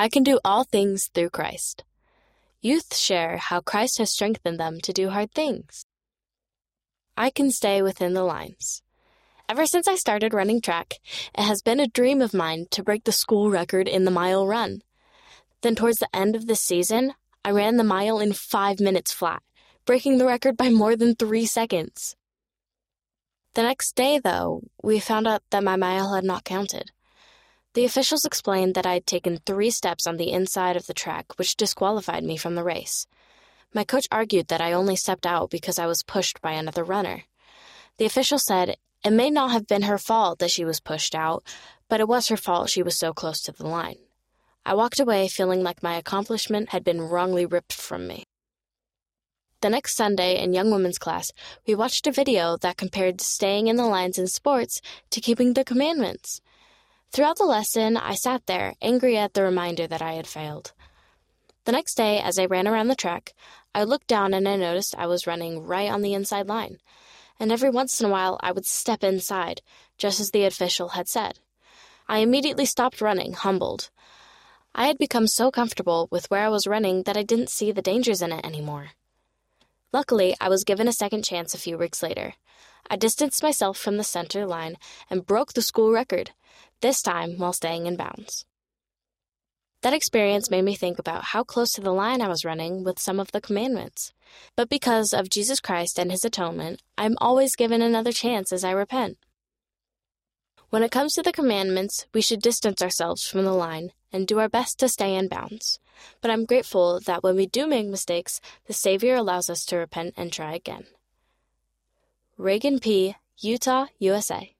I can do all things through Christ. Youth share how Christ has strengthened them to do hard things. I can stay within the lines. Ever since I started running track, it has been a dream of mine to break the school record in the mile run. Then, towards the end of the season, I ran the mile in five minutes flat, breaking the record by more than three seconds. The next day, though, we found out that my mile had not counted. The officials explained that I had taken three steps on the inside of the track, which disqualified me from the race. My coach argued that I only stepped out because I was pushed by another runner. The official said it may not have been her fault that she was pushed out, but it was her fault she was so close to the line. I walked away feeling like my accomplishment had been wrongly ripped from me. The next Sunday in Young Women's class, we watched a video that compared staying in the lines in sports to keeping the commandments. Throughout the lesson, I sat there, angry at the reminder that I had failed. The next day, as I ran around the track, I looked down and I noticed I was running right on the inside line. And every once in a while, I would step inside, just as the official had said. I immediately stopped running, humbled. I had become so comfortable with where I was running that I didn't see the dangers in it anymore. Luckily, I was given a second chance a few weeks later. I distanced myself from the center line and broke the school record, this time while staying in bounds. That experience made me think about how close to the line I was running with some of the commandments. But because of Jesus Christ and his atonement, I'm always given another chance as I repent. When it comes to the commandments, we should distance ourselves from the line and do our best to stay in bounds. But I'm grateful that when we do make mistakes, the Savior allows us to repent and try again. Reagan P., Utah, USA.